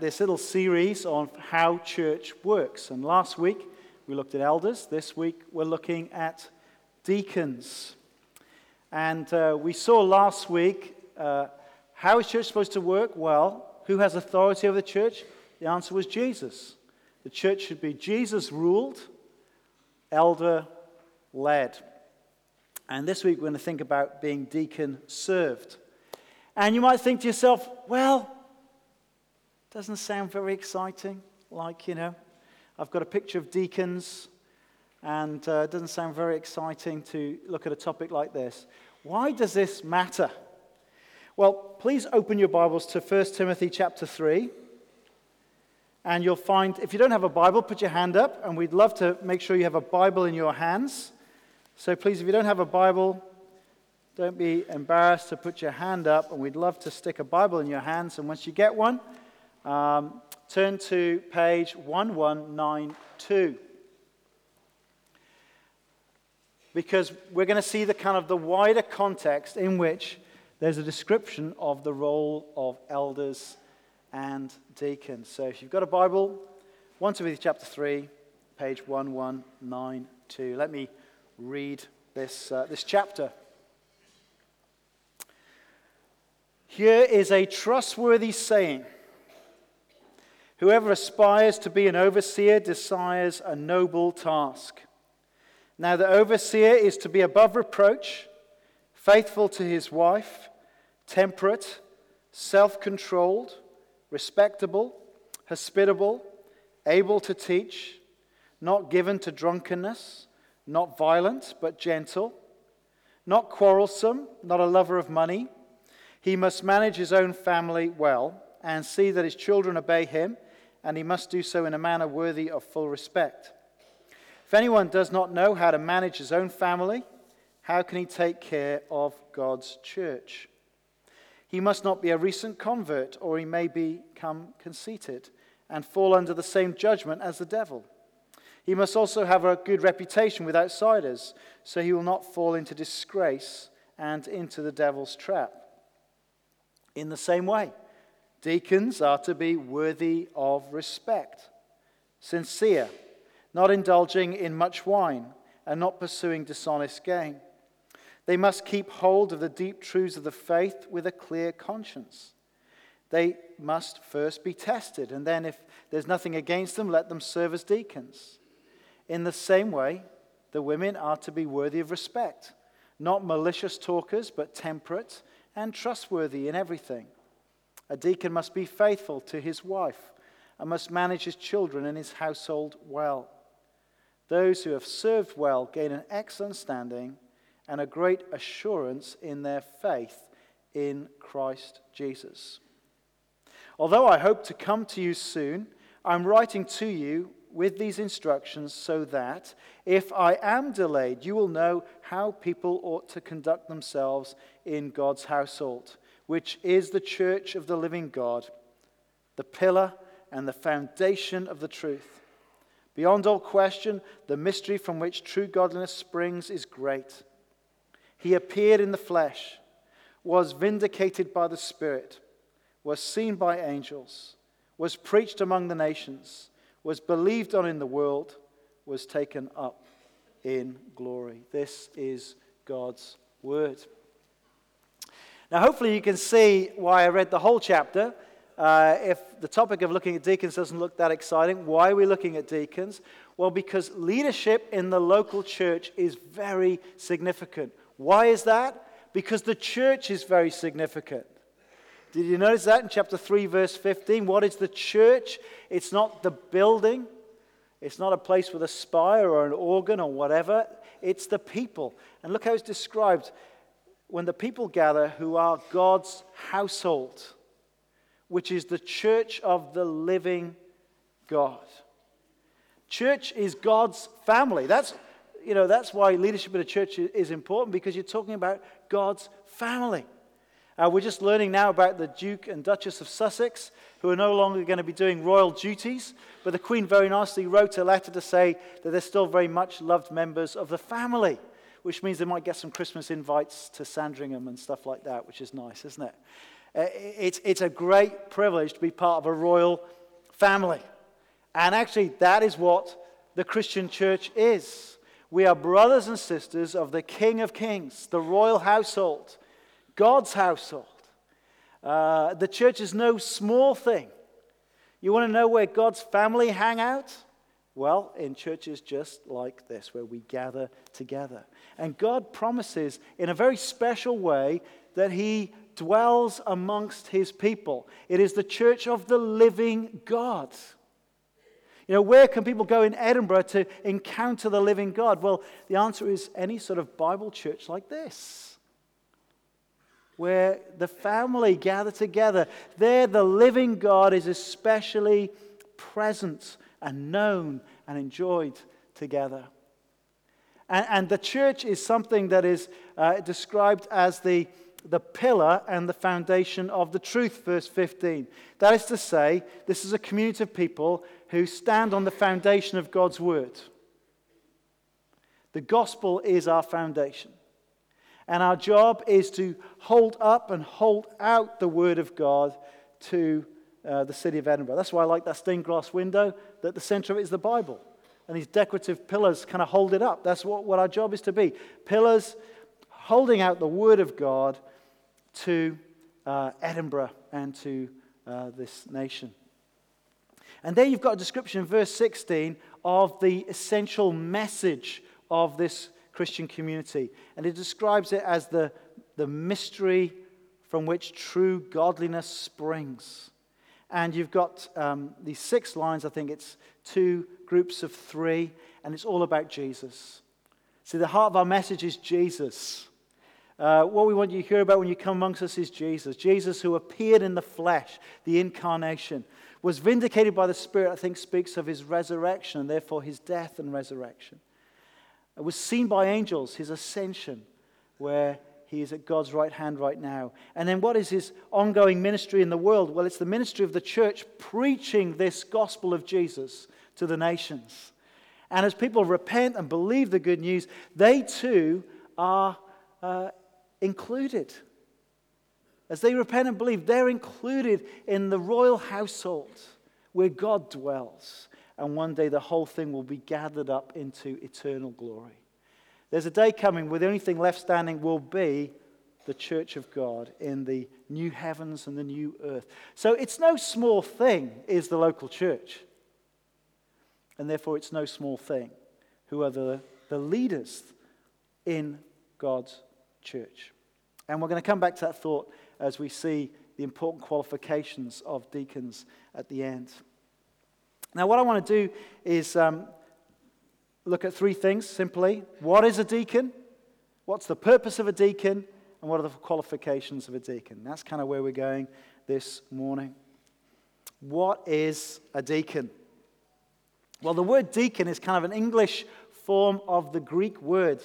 this little series on how church works. And last week we looked at elders. This week we're looking at deacons. And uh, we saw last week uh, how is church supposed to work? Well, who has authority over the church? The answer was Jesus. The church should be Jesus ruled, elder led. And this week we're going to think about being deacon served. And you might think to yourself, well, doesn't sound very exciting. Like, you know, I've got a picture of deacons, and uh, it doesn't sound very exciting to look at a topic like this. Why does this matter? Well, please open your Bibles to 1 Timothy chapter 3. And you'll find, if you don't have a Bible, put your hand up, and we'd love to make sure you have a Bible in your hands. So please, if you don't have a Bible, don't be embarrassed to put your hand up, and we'd love to stick a Bible in your hands. And once you get one, um, turn to page 1192. Because we're going to see the kind of the wider context in which there's a description of the role of elders and deacons. So if you've got a Bible, 1 Timothy chapter 3, page 1192. Let me read this, uh, this chapter. Here is a trustworthy saying Whoever aspires to be an overseer desires a noble task. Now, the overseer is to be above reproach, faithful to his wife, temperate, self controlled, respectable, hospitable, able to teach, not given to drunkenness, not violent, but gentle, not quarrelsome, not a lover of money. He must manage his own family well and see that his children obey him and he must do so in a manner worthy of full respect. If anyone does not know how to manage his own family, how can he take care of God's church? He must not be a recent convert, or he may become conceited and fall under the same judgment as the devil. He must also have a good reputation with outsiders, so he will not fall into disgrace and into the devil's trap. In the same way, Deacons are to be worthy of respect, sincere, not indulging in much wine, and not pursuing dishonest gain. They must keep hold of the deep truths of the faith with a clear conscience. They must first be tested, and then, if there's nothing against them, let them serve as deacons. In the same way, the women are to be worthy of respect, not malicious talkers, but temperate and trustworthy in everything. A deacon must be faithful to his wife and must manage his children and his household well. Those who have served well gain an excellent standing and a great assurance in their faith in Christ Jesus. Although I hope to come to you soon, I'm writing to you with these instructions so that if I am delayed, you will know how people ought to conduct themselves in God's household which is the church of the living God, the pillar and the foundation of the truth. Beyond all question, the mystery from which true godliness springs is great. He appeared in the flesh, was vindicated by the Spirit, was seen by angels, was preached among the nations, was believed on in the world, was taken up in glory. This is God's word. Now, hopefully, you can see why I read the whole chapter. Uh, if the topic of looking at deacons doesn't look that exciting, why are we looking at deacons? Well, because leadership in the local church is very significant. Why is that? Because the church is very significant. Did you notice that in chapter 3, verse 15? What is the church? It's not the building, it's not a place with a spire or an organ or whatever. It's the people. And look how it's described when the people gather who are God's household, which is the church of the living God. Church is God's family. That's, you know, that's why leadership in a church is important because you're talking about God's family. Uh, we're just learning now about the Duke and Duchess of Sussex, who are no longer going to be doing royal duties. But the Queen very nicely wrote a letter to say that they're still very much loved members of the family which means they might get some Christmas invites to Sandringham and stuff like that, which is nice, isn't it? Uh, it's, it's a great privilege to be part of a royal family. And actually, that is what the Christian church is. We are brothers and sisters of the King of Kings, the royal household, God's household. Uh, the church is no small thing. You want to know where God's family hang out? Well, in churches just like this, where we gather together. And God promises in a very special way that He dwells amongst His people. It is the church of the living God. You know, where can people go in Edinburgh to encounter the living God? Well, the answer is any sort of Bible church like this, where the family gather together. There, the living God is especially present and known and enjoyed together. And, and the church is something that is uh, described as the the pillar and the foundation of the truth, verse 15. That is to say, this is a community of people who stand on the foundation of God's word. The gospel is our foundation. And our job is to hold up and hold out the word of God to uh, the city of Edinburgh. That's why I like that stained glass window, that the center of it is the Bible. And these decorative pillars kind of hold it up. That's what, what our job is to be. Pillars holding out the word of God to uh, Edinburgh and to uh, this nation. And there you've got a description in verse 16 of the essential message of this Christian community. And it describes it as the, the mystery from which true godliness springs. And you've got um, these six lines, I think it's two groups of three, and it's all about Jesus. See, the heart of our message is Jesus. Uh, what we want you to hear about when you come amongst us is Jesus. Jesus, who appeared in the flesh, the incarnation, was vindicated by the Spirit, I think speaks of his resurrection and therefore his death and resurrection. It was seen by angels, his ascension, where he is at God's right hand right now. And then what is his ongoing ministry in the world? Well, it's the ministry of the church preaching this gospel of Jesus to the nations. And as people repent and believe the good news, they too are uh, included. As they repent and believe, they're included in the royal household where God dwells. And one day the whole thing will be gathered up into eternal glory. There's a day coming where the only thing left standing will be the church of God in the new heavens and the new earth. So it's no small thing, is the local church. And therefore, it's no small thing who are the, the leaders in God's church. And we're going to come back to that thought as we see the important qualifications of deacons at the end. Now, what I want to do is um, look at three things simply. What is a deacon? What's the purpose of a deacon? And what are the qualifications of a deacon? That's kind of where we're going this morning. What is a deacon? Well, the word deacon is kind of an English form of the Greek word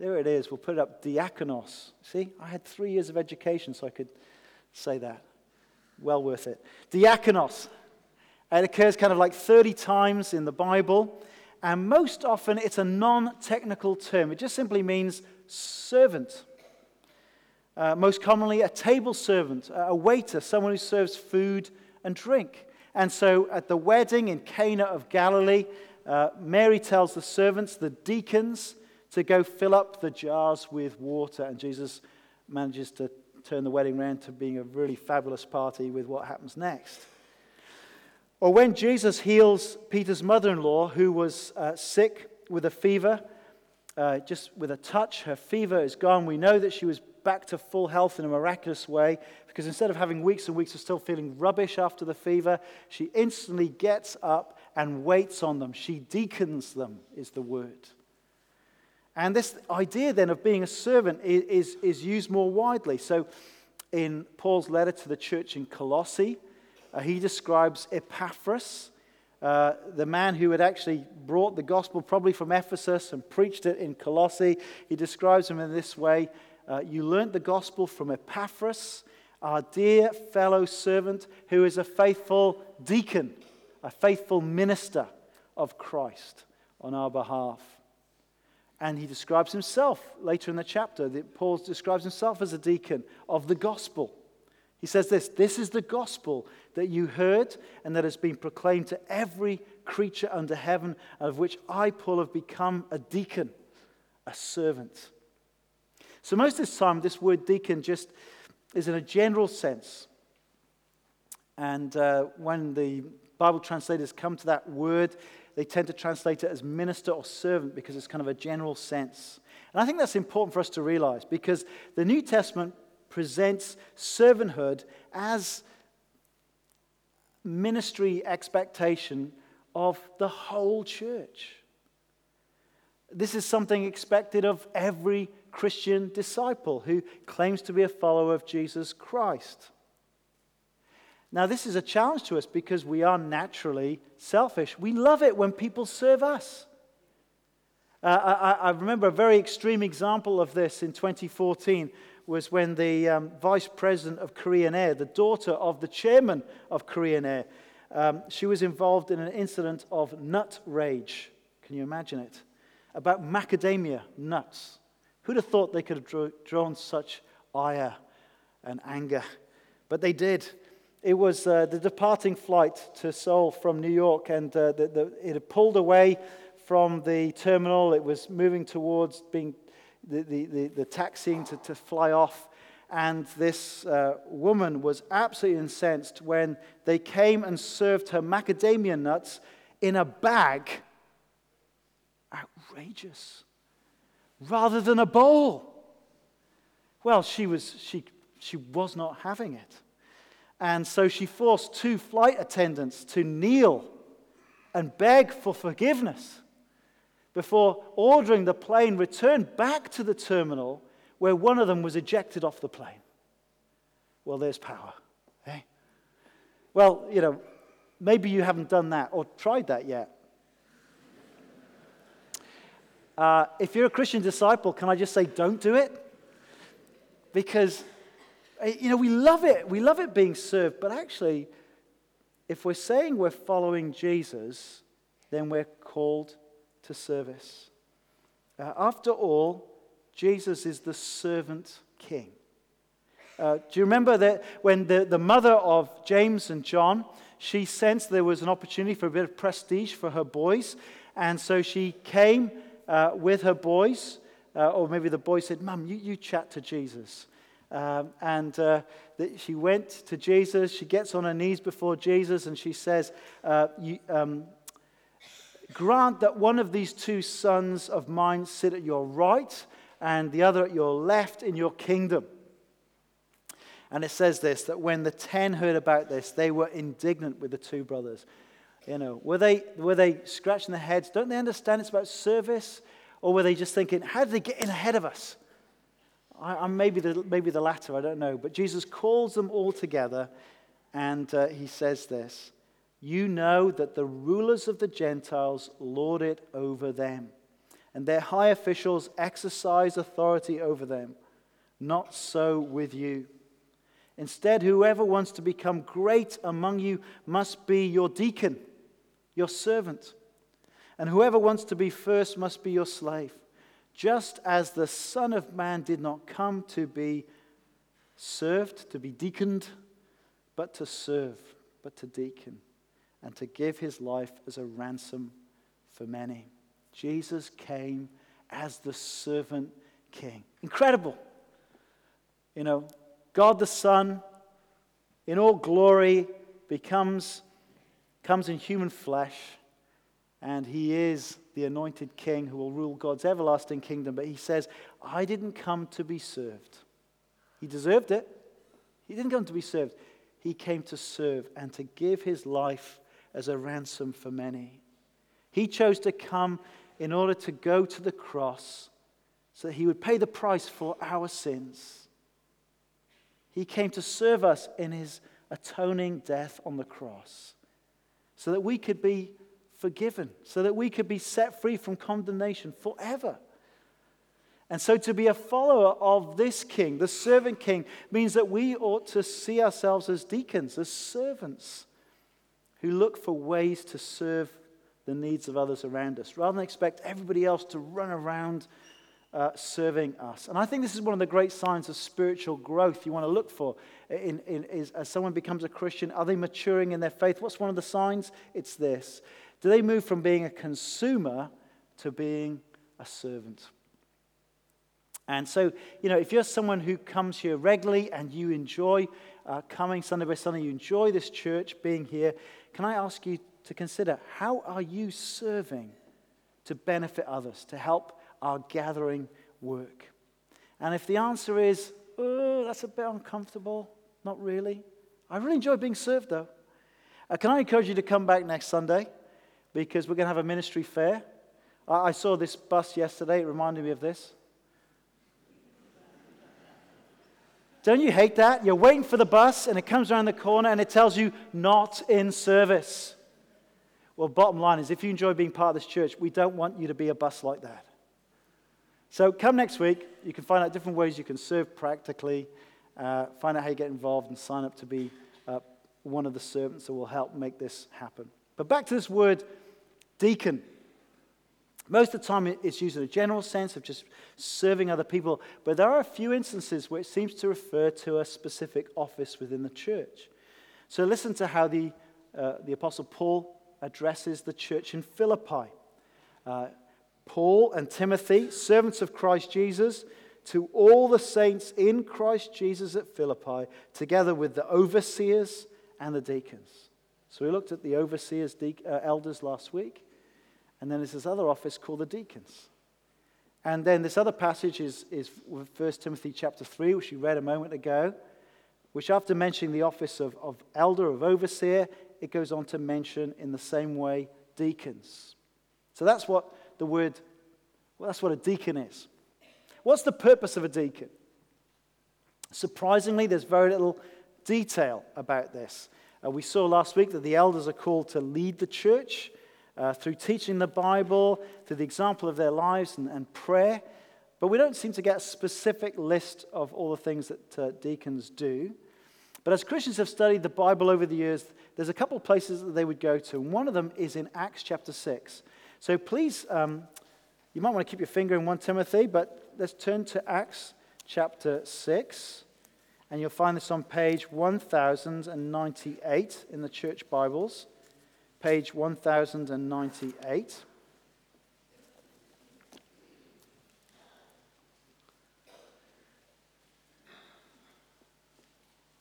there it is. We'll put it up diakonos. See, I had three years of education so I could say that. Well worth it. Diakonos. It occurs kind of like 30 times in the Bible, and most often it's a non technical term. It just simply means servant. Uh, most commonly, a table servant, a waiter, someone who serves food and drink. And so at the wedding in Cana of Galilee, uh, Mary tells the servants, the deacons, to go fill up the jars with water. And Jesus manages to turn the wedding around to being a really fabulous party with what happens next. Or when Jesus heals Peter's mother in law, who was uh, sick with a fever, uh, just with a touch, her fever is gone. We know that she was back to full health in a miraculous way because instead of having weeks and weeks of still feeling rubbish after the fever, she instantly gets up and waits on them. She deacons them, is the word. And this idea then of being a servant is, is, is used more widely. So in Paul's letter to the church in Colossae, uh, he describes Epaphras, uh, the man who had actually brought the gospel probably from Ephesus and preached it in Colossae. He describes him in this way uh, You learnt the gospel from Epaphras, our dear fellow servant, who is a faithful deacon, a faithful minister of Christ on our behalf. And he describes himself later in the chapter. That Paul describes himself as a deacon of the gospel. He says this This is the gospel that you heard and that has been proclaimed to every creature under heaven, of which I, Paul, have become a deacon, a servant. So, most of this time, this word deacon just is in a general sense. And uh, when the Bible translators come to that word, they tend to translate it as minister or servant because it's kind of a general sense. And I think that's important for us to realize because the New Testament presents servanthood as ministry expectation of the whole church. This is something expected of every Christian disciple who claims to be a follower of Jesus Christ. Now, this is a challenge to us because we are naturally selfish. We love it when people serve us. Uh, I, I, remember a very extreme example of this in 2014 was when the um, vice president of Korean Air, the daughter of the chairman of Korean Air, um, she was involved in an incident of nut rage. Can you imagine it? About macadamia nuts. Who'd have thought they could have drawn such ire and anger? But they did. It was uh, the departing flight to Seoul from New York, and uh, the, the, it had pulled away from the terminal. It was moving towards being the, the, the, the to, to fly off. And this uh, woman was absolutely incensed when they came and served her macadamia nuts in a bag. Outrageous. Rather than a bowl. Well, she was, she, she was not having it. And so she forced two flight attendants to kneel and beg for forgiveness before ordering the plane returned back to the terminal where one of them was ejected off the plane. Well, there's power. Eh? Well, you know, maybe you haven't done that or tried that yet. Uh, if you're a Christian disciple, can I just say, don't do it? Because, eh, you know, we love it. We love it being served. But actually, if we're saying we're following Jesus, then we're called to service. Uh, after all, Jesus is the servant king. Uh, do you remember that when the, the mother of James and John, she sensed there was an opportunity for a bit of prestige for her boys, and so she came uh, with her boys, uh, or maybe the boy said, Mum, you, you chat to Jesus. Um, and uh, she went to Jesus. She gets on her knees before Jesus and she says, uh, you, um, Grant that one of these two sons of mine sit at your right and the other at your left in your kingdom. And it says this that when the ten heard about this, they were indignant with the two brothers. You know, were they, were they scratching their heads? Don't they understand it's about service? Or were they just thinking, how did they get in ahead of us? I, am maybe, the, maybe the latter, I don't know. But Jesus calls them all together and uh, he says this you know that the rulers of the Gentiles lord it over them, and their high officials exercise authority over them. Not so with you. Instead, whoever wants to become great among you must be your deacon, your servant. And whoever wants to be first must be your slave, just as the Son of Man did not come to be served, to be deaconed, but to serve, but to deacon and to give his life as a ransom for many. Jesus came as the servant king. Incredible. You know, God the Son, in all glory, becomes, comes in human flesh, and he is the anointed king who will rule God's everlasting kingdom. But he says, I didn't come to be served. He deserved it. He didn't come to be served. He came to serve and to give his life as a ransom for many. He chose to come in order to go to the cross so that he would pay the price for our sins. He came to serve us in his atoning death on the cross so that we could be forgiven, so that we could be set free from condemnation forever. And so, to be a follower of this king, the servant king, means that we ought to see ourselves as deacons, as servants who look for ways to serve the needs of others around us, rather than expect everybody else to run around uh, serving us. And I think this is one of the great signs of spiritual growth you want to look for. In, in, is, as someone becomes a Christian, are they maturing in their faith? What's one of the signs? It's this. Do they move from being a consumer to being a servant? And so, you know, if you're someone who comes here regularly and you enjoy uh, coming Sunday by Sunday, you enjoy this church being here, can I ask you to consider how are you serving to benefit others, to help our gathering work? And if the answer is, oh, that's a bit uncomfortable, not really. I really enjoy being served though. Uh, can I encourage you to come back next Sunday? Because we're going to have a ministry fair. I, I saw this bus yesterday, it reminded me of this. Don't you hate that? You're waiting for the bus and it comes around the corner and it tells you not in service. Well, bottom line is if you enjoy being part of this church, we don't want you to be a bus like that. So come next week. You can find out different ways you can serve practically, uh, find out how you get involved, and sign up to be uh, one of the servants that will help make this happen. But back to this word deacon. Most of the time, it's used in a general sense of just serving other people, but there are a few instances where it seems to refer to a specific office within the church. So listen to how the, uh, the Apostle Paul addresses the church in Philippi. Uh, Paul and Timothy, servants of Christ Jesus, to all the saints in Christ Jesus at Philippi, together with the overseers and the deacons. So we looked at the overseers, de- uh, elders last week. And then there's this other office called the deacons. And then this other passage is, is 1 Timothy chapter 3, which we read a moment ago, which after mentioning the office of, of elder, of overseer, it goes on to mention in the same way deacons. So that's what the word, well, that's what a deacon is. What's the purpose of a deacon? Surprisingly, there's very little detail about this. Uh, we saw last week that the elders are called to lead the church uh, through teaching the Bible, through the example of their lives and, and, prayer. But we don't seem to get a specific list of all the things that uh, deacons do. But as Christians have studied the Bible over the years, there's a couple of places that they would go to. And one of them is in Acts chapter 6. So please, um, you might want to keep your finger in 1 Timothy, but let's turn to Acts chapter 6. And you'll find this on page 1098 in the church Bibles page 1098.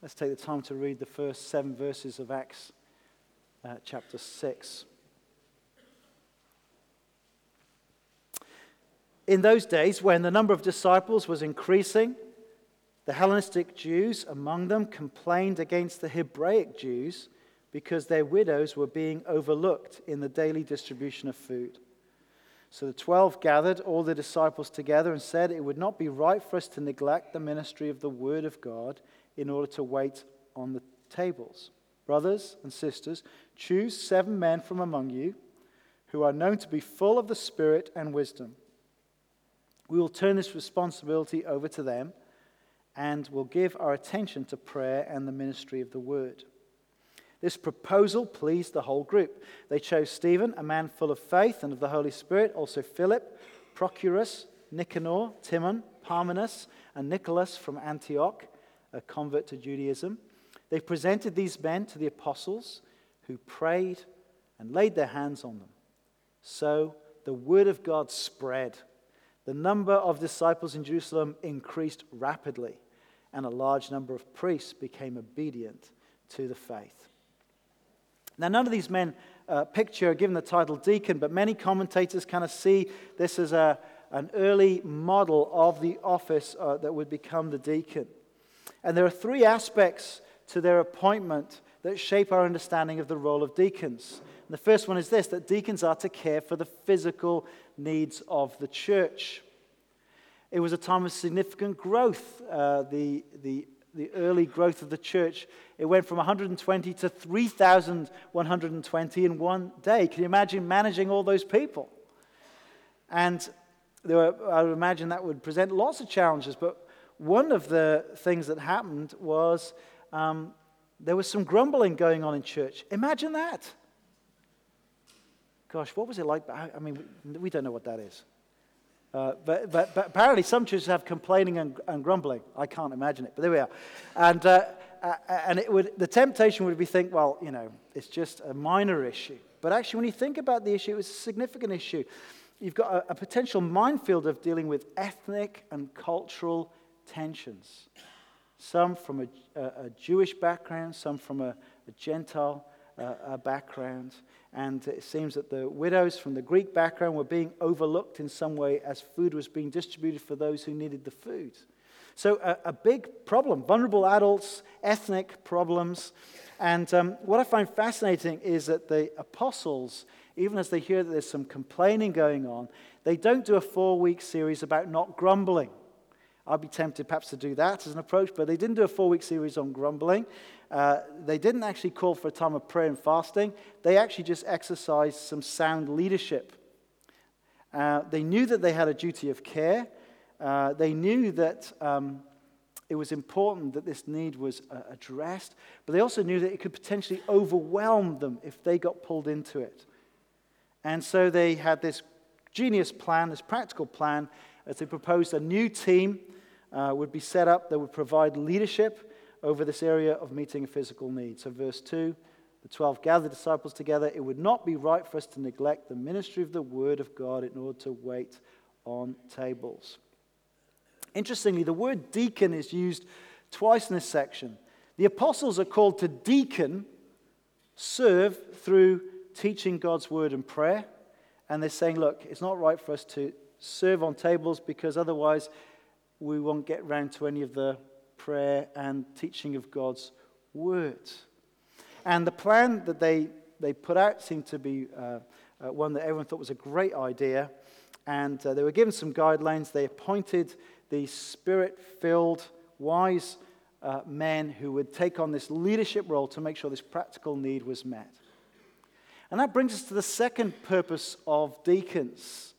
Let's take the time to read the first seven verses of Acts uh, chapter 6. In those days, when the number of disciples was increasing, the Hellenistic Jews among them complained against the Hebraic Jews because their widows were being overlooked in the daily distribution of food. So the twelve gathered all the disciples together and said, It would not be right for us to neglect the ministry of the Word of God in order to wait on the tables. Brothers and sisters, choose seven men from among you who are known to be full of the Spirit and wisdom. We will turn this responsibility over to them and will give our attention to prayer and the ministry of the Word. This proposal pleased the whole group. They chose Stephen, a man full of faith and of the Holy Spirit, also Philip, Procorus, Nicanor, Timon, Parmenas, and Nicholas from Antioch, a convert to Judaism. They presented these men to the apostles, who prayed and laid their hands on them. So the word of God spread. The number of disciples in Jerusalem increased rapidly, and a large number of priests became obedient to the faith. Now, none of these men uh, picture given the title deacon, but many commentators kind of see this as a, an early model of the office uh, that would become the deacon. And there are three aspects to their appointment that shape our understanding of the role of deacons. And the first one is this that deacons are to care for the physical needs of the church. It was a time of significant growth. Uh, the, the the early growth of the church, it went from 120 to 3,120 in one day. Can you imagine managing all those people? And were, I would imagine that would present lots of challenges. But one of the things that happened was um, there was some grumbling going on in church. Imagine that. Gosh, what was it like? I mean, we don't know what that is. Uh, but, but, but, apparently, some churches have complaining and, and, grumbling. I can't imagine it, but there we are. And, uh, uh, and it would, the temptation would be think, well, you know, it's just a minor issue. But actually, when you think about the issue, it's a significant issue. You've got a, a potential minefield of dealing with ethnic and cultural tensions. Some from a, a, Jewish background, some from a, a Gentile uh, background. And it seems that the widows from the Greek background were being overlooked in some way as food was being distributed for those who needed the food. So, a, a big problem vulnerable adults, ethnic problems. And um, what I find fascinating is that the apostles, even as they hear that there's some complaining going on, they don't do a four week series about not grumbling. I'd be tempted perhaps to do that as an approach, but they didn't do a four week series on grumbling. Uh, they didn't actually call for a time of prayer and fasting. They actually just exercised some sound leadership. Uh, they knew that they had a duty of care. Uh, they knew that um, it was important that this need was uh, addressed, but they also knew that it could potentially overwhelm them if they got pulled into it. And so they had this genius plan, this practical plan, as they proposed a new team uh, would be set up that would provide leadership over this area of meeting physical need. So, verse 2 the 12 gathered disciples together. It would not be right for us to neglect the ministry of the word of God in order to wait on tables. Interestingly, the word deacon is used twice in this section. The apostles are called to deacon, serve through teaching God's word and prayer. And they're saying, look, it's not right for us to serve on tables because otherwise we won't get round to any of the prayer and teaching of God's word. And the plan that they, they put out seemed to be uh, uh, one that everyone thought was a great idea. And uh, they were given some guidelines. They appointed the spirit filled, wise uh, men who would take on this leadership role to make sure this practical need was met. And that brings us to the second purpose of deacons,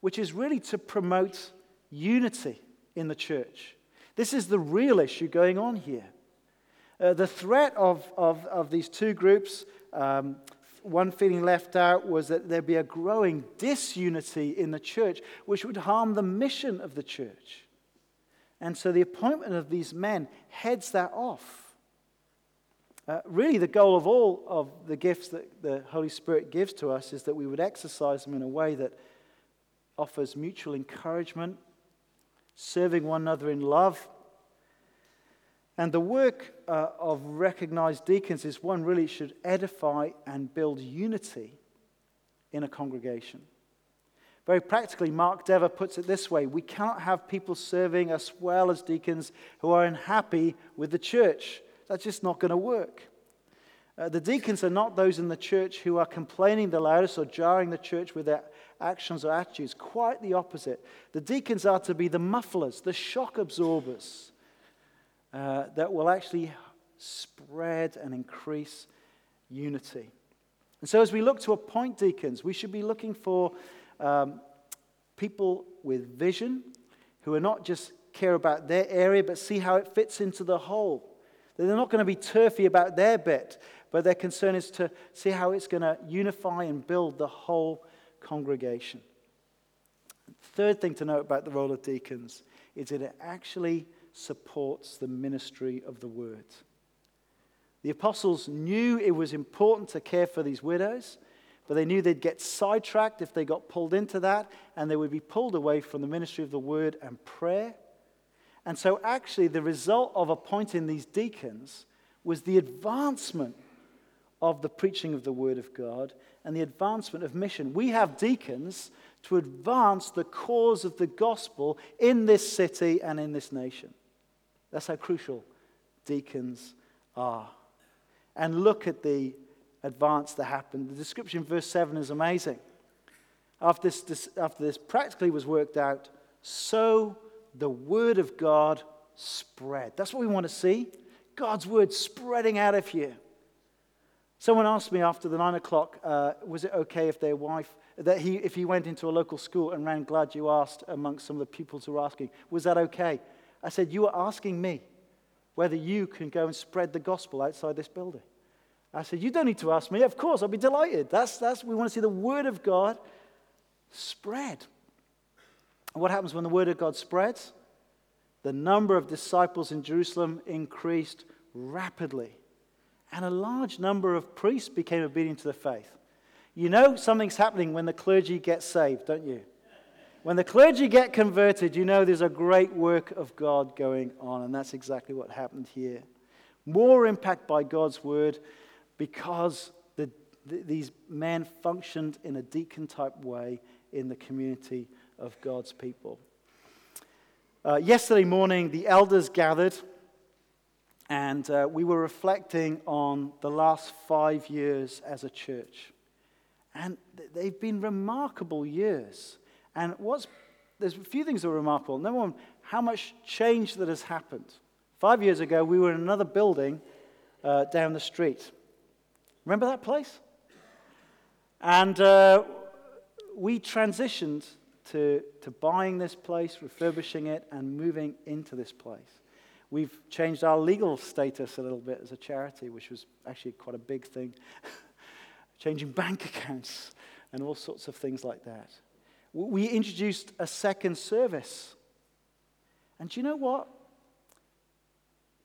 which is really to promote unity in the church. This is the real issue going on here. Uh, the threat of, of, of these two groups, um, one feeling left out, was that there'd be a growing disunity in the church, which would harm the mission of the church. And so the appointment of these men heads that off. Uh, really, the goal of all of the gifts that the Holy Spirit gives to us is that we would exercise them in a way that offers mutual encouragement, serving one another in love. And the work uh, of recognized deacons is one really should edify and build unity in a congregation. Very practically, Mark Dever puts it this way We cannot have people serving us well as deacons who are unhappy with the church. That's just not going to work. Uh, the deacons are not those in the church who are complaining the loudest or jarring the church with their actions or attitudes. Quite the opposite. The deacons are to be the mufflers, the shock absorbers uh, that will actually spread and increase unity. And so, as we look to appoint deacons, we should be looking for um, people with vision who are not just care about their area, but see how it fits into the whole. They're not going to be turfy about their bit, but their concern is to see how it's going to unify and build the whole congregation. Third thing to note about the role of deacons is that it actually supports the ministry of the word. The apostles knew it was important to care for these widows, but they knew they'd get sidetracked if they got pulled into that, and they would be pulled away from the ministry of the word and prayer. And so, actually, the result of appointing these deacons was the advancement of the preaching of the Word of God and the advancement of mission. We have deacons to advance the cause of the gospel in this city and in this nation. That's how crucial deacons are. And look at the advance that happened. The description, verse 7, is amazing. After this, this, after this practically was worked out, so the word of God spread. That's what we want to see. God's word spreading out of here. Someone asked me after the nine o'clock, uh, was it okay if their wife, that he, if he went into a local school and ran glad you asked amongst some of the pupils who were asking, was that okay? I said, you are asking me whether you can go and spread the gospel outside this building. I said, you don't need to ask me. Of course, I'll be delighted. That's, that's, we want to see the word of God spread. And what happens when the word of God spreads? The number of disciples in Jerusalem increased rapidly, and a large number of priests became obedient to the faith. You know something's happening when the clergy get saved, don't you? When the clergy get converted, you know there's a great work of God going on, and that's exactly what happened here. More impact by God's word because the, the, these men functioned in a deacon type way in the community of God's people. Uh, yesterday morning, the elders gathered, and uh, we were reflecting on the last five years as a church. And they've been remarkable years. And what's, there's a few things that are remarkable. Number one, how much change that has happened. Five years ago, we were in another building uh, down the street. Remember that place? And uh, we transitioned to, to buying this place, refurbishing it, and moving into this place. We've changed our legal status a little bit as a charity, which was actually quite a big thing. Changing bank accounts and all sorts of things like that. We introduced a second service. And do you know what?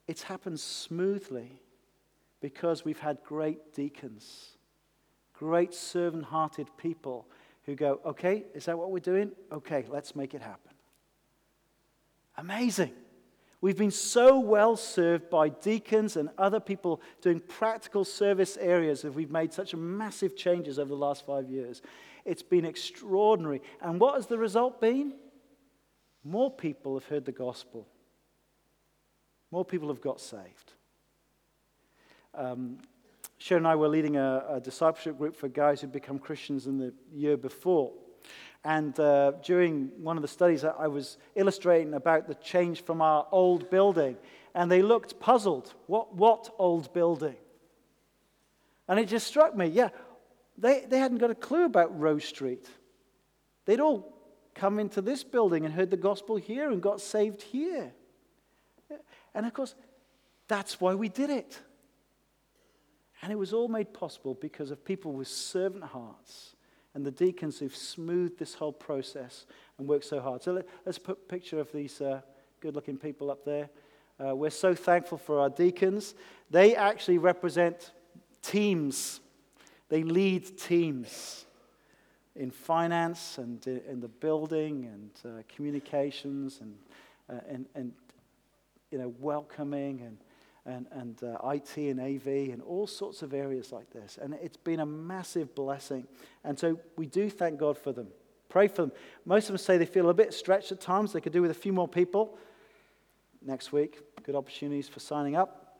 It's happened smoothly because we've had great deacons, great servant hearted people who go, okay, is that what we're doing? Okay, let's make it happen. Amazing. We've been so well served by deacons and other people doing practical service areas that we've made such massive changes over the last five years. It's been extraordinary. And what has the result been? More people have heard the gospel, more people have got saved. Um, Sharon and I were leading a, a discipleship group for guys who'd become Christians in the year before. And uh, during one of the studies, I was illustrating about the change from our old building. And they looked puzzled. What, what old building? And it just struck me yeah, they, they hadn't got a clue about Rose Street. They'd all come into this building and heard the gospel here and got saved here. And of course, that's why we did it. And it was all made possible because of people with servant hearts and the deacons who've smoothed this whole process and worked so hard. So let, us put a picture of these uh, good looking people up there. Uh, we're so thankful for our deacons. They actually represent teams, they lead teams in finance and in the building and uh, communications and, uh, and, and you know, welcoming and and, and uh, IT and AV and all sorts of areas like this. And it's been a massive blessing. And so we do thank God for them. Pray for them. Most of them say they feel a bit stretched at times. They could do with a few more people. Next week, good opportunities for signing up.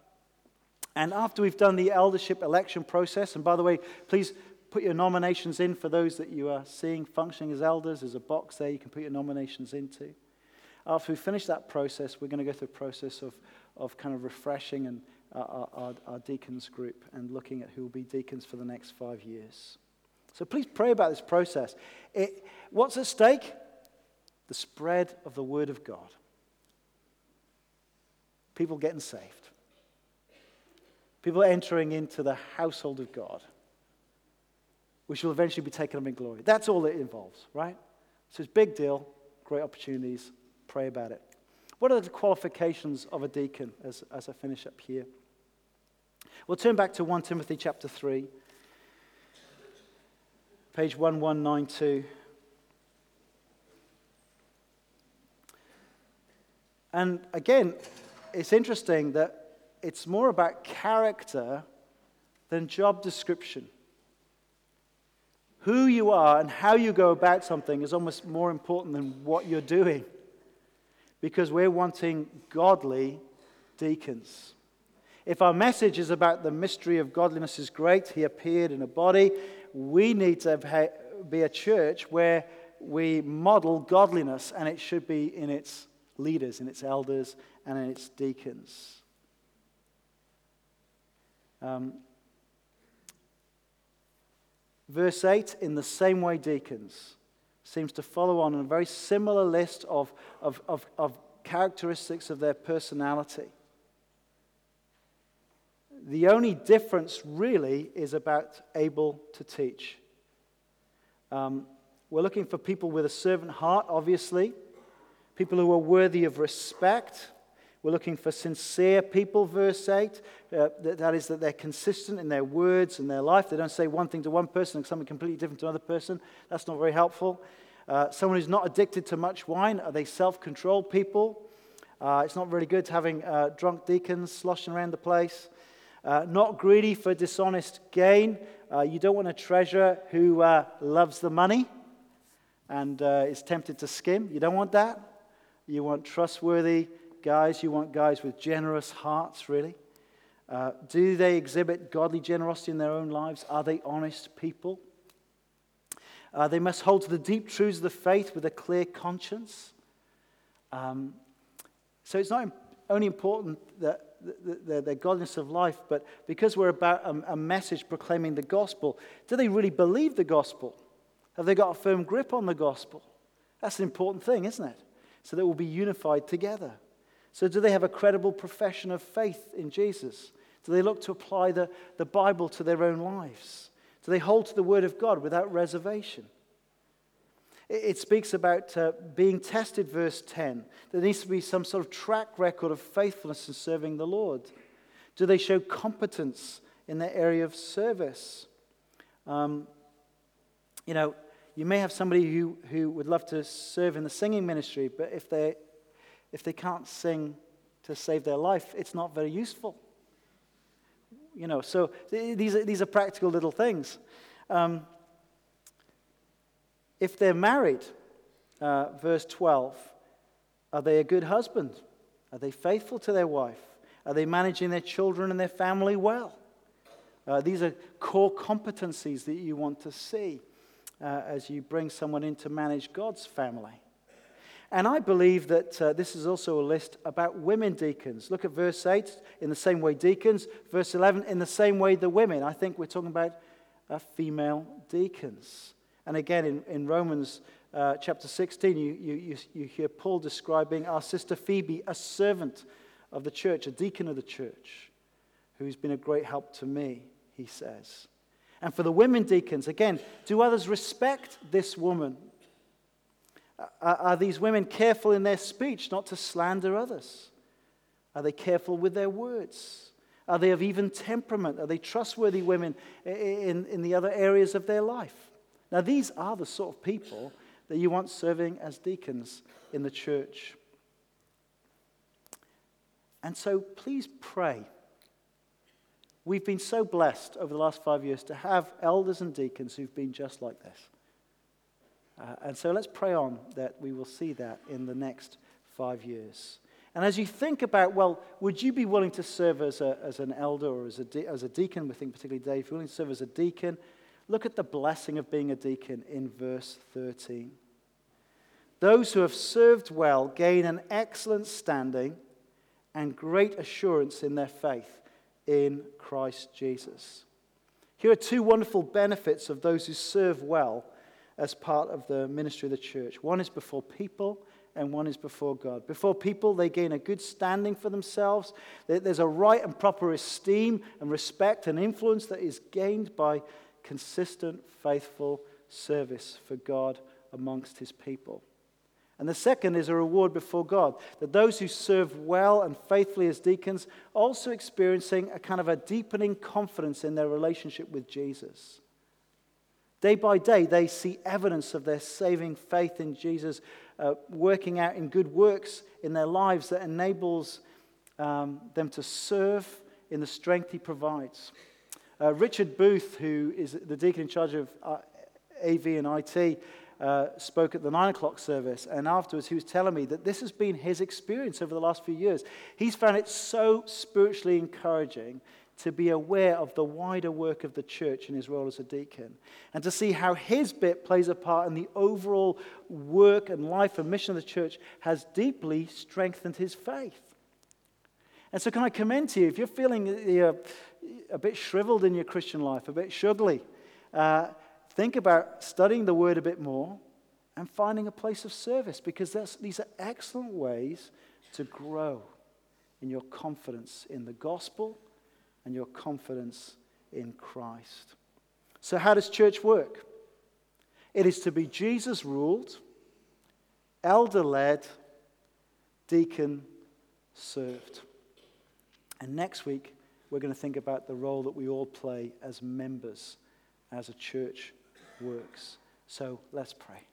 And after we've done the eldership election process, and by the way, please put your nominations in for those that you are seeing functioning as elders. There's a box there you can put your nominations into. After we finish that process, we're going to go through a process of of kind of refreshing and our, our, our deacons group and looking at who will be deacons for the next five years. So please pray about this process. It, what's at stake? The spread of the Word of God. People getting saved. People entering into the household of God, which will eventually be taken up in glory. That's all it involves, right? So it's a big deal, great opportunities. Pray about it. What are the qualifications of a deacon as, as I finish up here? We'll turn back to 1 Timothy chapter 3, page 1192. And again, it's interesting that it's more about character than job description. Who you are and how you go about something is almost more important than what you're doing because we're wanting godly deacons. If our message is about the mystery of godliness is great, he appeared in a body, we need to be a church where we model godliness, and it should be in its leaders, in its elders, and in its deacons. Um, verse 8 in the same way, deacons seems to follow on a very similar list of, of, of, of characteristics of their personality. The only difference really is about able to teach. Um, we're looking for people with a servant heart, obviously, people who are worthy of respect. We're looking for sincere people, verse 8. Uh, that, is, that they're consistent in their words and their life. They don't say one thing to one person and something completely different to another person. That's not very helpful. Uh, someone who's not addicted to much wine. Are they self controlled people? Uh, it's not really good having uh, drunk deacons sloshing around the place. Uh, not greedy for dishonest gain. Uh, you don't want a treasurer who loves the money and is tempted to skim. You don't want that. You want trustworthy guys. You want guys with generous hearts, really. Uh, do they exhibit godly generosity in their own lives? Are they honest people? Uh, they must hold to the deep truths of the faith with a clear conscience. Um, so it's not only important that the, the, godliness of life, but because we're about a, a message proclaiming the gospel, do they really believe the gospel? Have they got a firm grip on the gospel? That's an important thing, isn't it? So that we'll be unified together. So, do they have a credible profession of faith in Jesus? Do they look to apply the, the Bible to their own lives? Do they hold to the Word of God without reservation? It speaks about uh, being tested, verse 10. There needs to be some sort of track record of faithfulness in serving the Lord. Do they show competence in their area of service? Um, you know, you may have somebody who, who would love to serve in the singing ministry, but if they, if they can't sing to save their life, it's not very useful. You know, so these are, these are practical little things. Um, if they're married, uh, verse 12, are they a good husband? Are they faithful to their wife? Are they managing their children and their family well? Uh, these are core competencies that you want to see uh, as you bring someone in to manage God's family. And I believe that uh, this is also a list about women deacons. Look at verse 8, in the same way deacons. Verse 11, in the same way the women. I think we're talking about uh, female deacons. And again, in, in Romans uh, chapter 16, you, you, you hear Paul describing our sister Phoebe, a servant of the church, a deacon of the church, who's been a great help to me, he says. And for the women deacons, again, do others respect this woman? Are, these women careful in their speech not to slander others? Are they careful with their words? Are they of even temperament? Are they trustworthy women in, in the other areas of their life? Now, these are the sort of people that you want serving as deacons in the church. And so please pray. We've been so blessed over the last five years to have elders and deacons who've been just like this. Uh, and so let's pray on that we will see that in the next five years. And as you think about, well, would you be willing to serve as, a, as an elder or as a, de- as a deacon? We think particularly Dave, willing to serve as a deacon Look at the blessing of being a deacon in verse 13. Those who have served well gain an excellent standing and great assurance in their faith in Christ Jesus. Here are two wonderful benefits of those who serve well as part of the ministry of the church. One is before people, and one is before God. Before people, they gain a good standing for themselves. There's a right and proper esteem and respect and influence that is gained by consistent, faithful service for God amongst his people. And the second is a reward before God, that those who serve well and faithfully as deacons also experiencing a kind of a deepening confidence in their relationship with Jesus. Day by day, they see evidence of their saving faith in Jesus uh, working out in good works in their lives that enables um, them to serve in the strength he provides. Uh, Richard Booth, who is the deacon in charge of uh, AV and IT, uh, spoke at the nine o'clock service, and afterwards he was telling me that this has been his experience over the last few years. He's found it so spiritually encouraging to be aware of the wider work of the church in his role as a deacon, and to see how his bit plays a part in the overall work and life and mission of the church has deeply strengthened his faith. And so, can I commend to you, if you're feeling uh, a bit shriveled in your Christian life, a bit shuggly, uh, think about studying the Word a bit more and finding a place of service because these are excellent ways to grow in your confidence in the gospel and your confidence in Christ. So, how does church work? It is to be Jesus ruled, elder led, deacon served. And next week, we're going to think about the role that we all play as members as a church works. So let's pray.